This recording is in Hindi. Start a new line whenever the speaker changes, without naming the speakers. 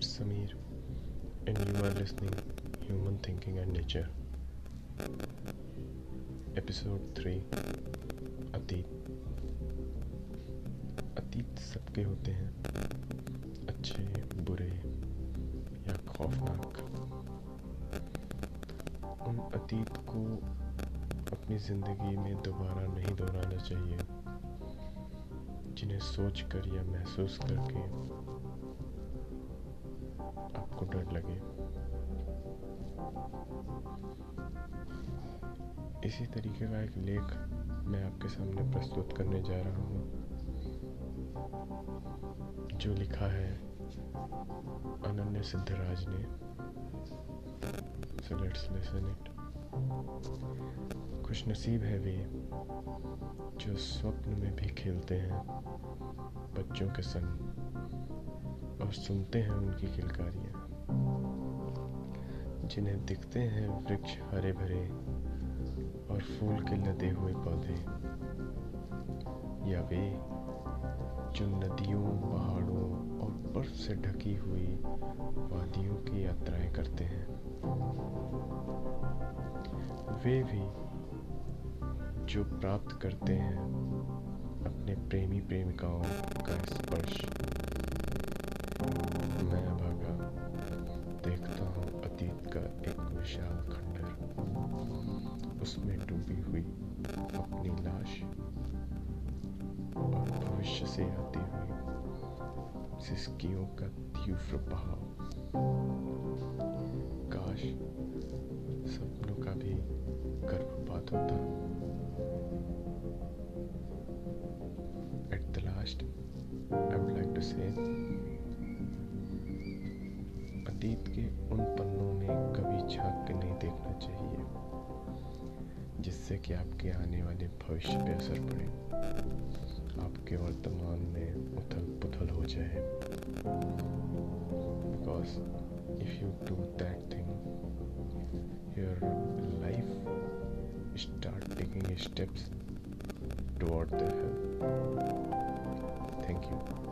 It's Samir, and you are listening Human Thinking and Nature. Episode three अतीत अतीत सबके होते हैं अच्छे बुरे या खौफनाक। उन अतीत को अपनी ज़िंदगी में दोबारा नहीं दोहराना चाहिए जिन्हें सोचकर या महसूस करके आपको डर लगे। इसी तरीके का एक लेख मैं आपके सामने प्रस्तुत करने जा रहा हूँ, जो लिखा है अनन्य सिद्धराज ने। सो लेट्स लिसन इट खुश नसीब है वे, जो स्वप्न में भी खेलते हैं बच्चों के संग। और सुनते हैं उनकी किलकारियाँ, जिन्हें दिखते हैं वृक्ष हरे भरे और फूल के लदे हुए पौधे। या वे, जो नदियों, पहाड़ों और बर्फ़ से ढकी हुई वादियों की यात्राएँ करते हैं, वे भी जो प्राप्त करते हैं अपने प्रेमी प्रेमिकाओं का स्पर्श। का एक विशाल खंडर उसमें डूबी हुई अपनी लाश और भविष्य से आती हुई सिस्कियों का तीव्र बहाव। काश सपनों का भी गर्भपात होता। At the last I would like to say अतीत के उन देखना चाहिए, जिससे कि आपके आने वाले भविष्य पर असर पड़े, आपके वर्तमान में उथल पुथल हो जाए। Because if you do that thing your life start taking steps toward the help thank you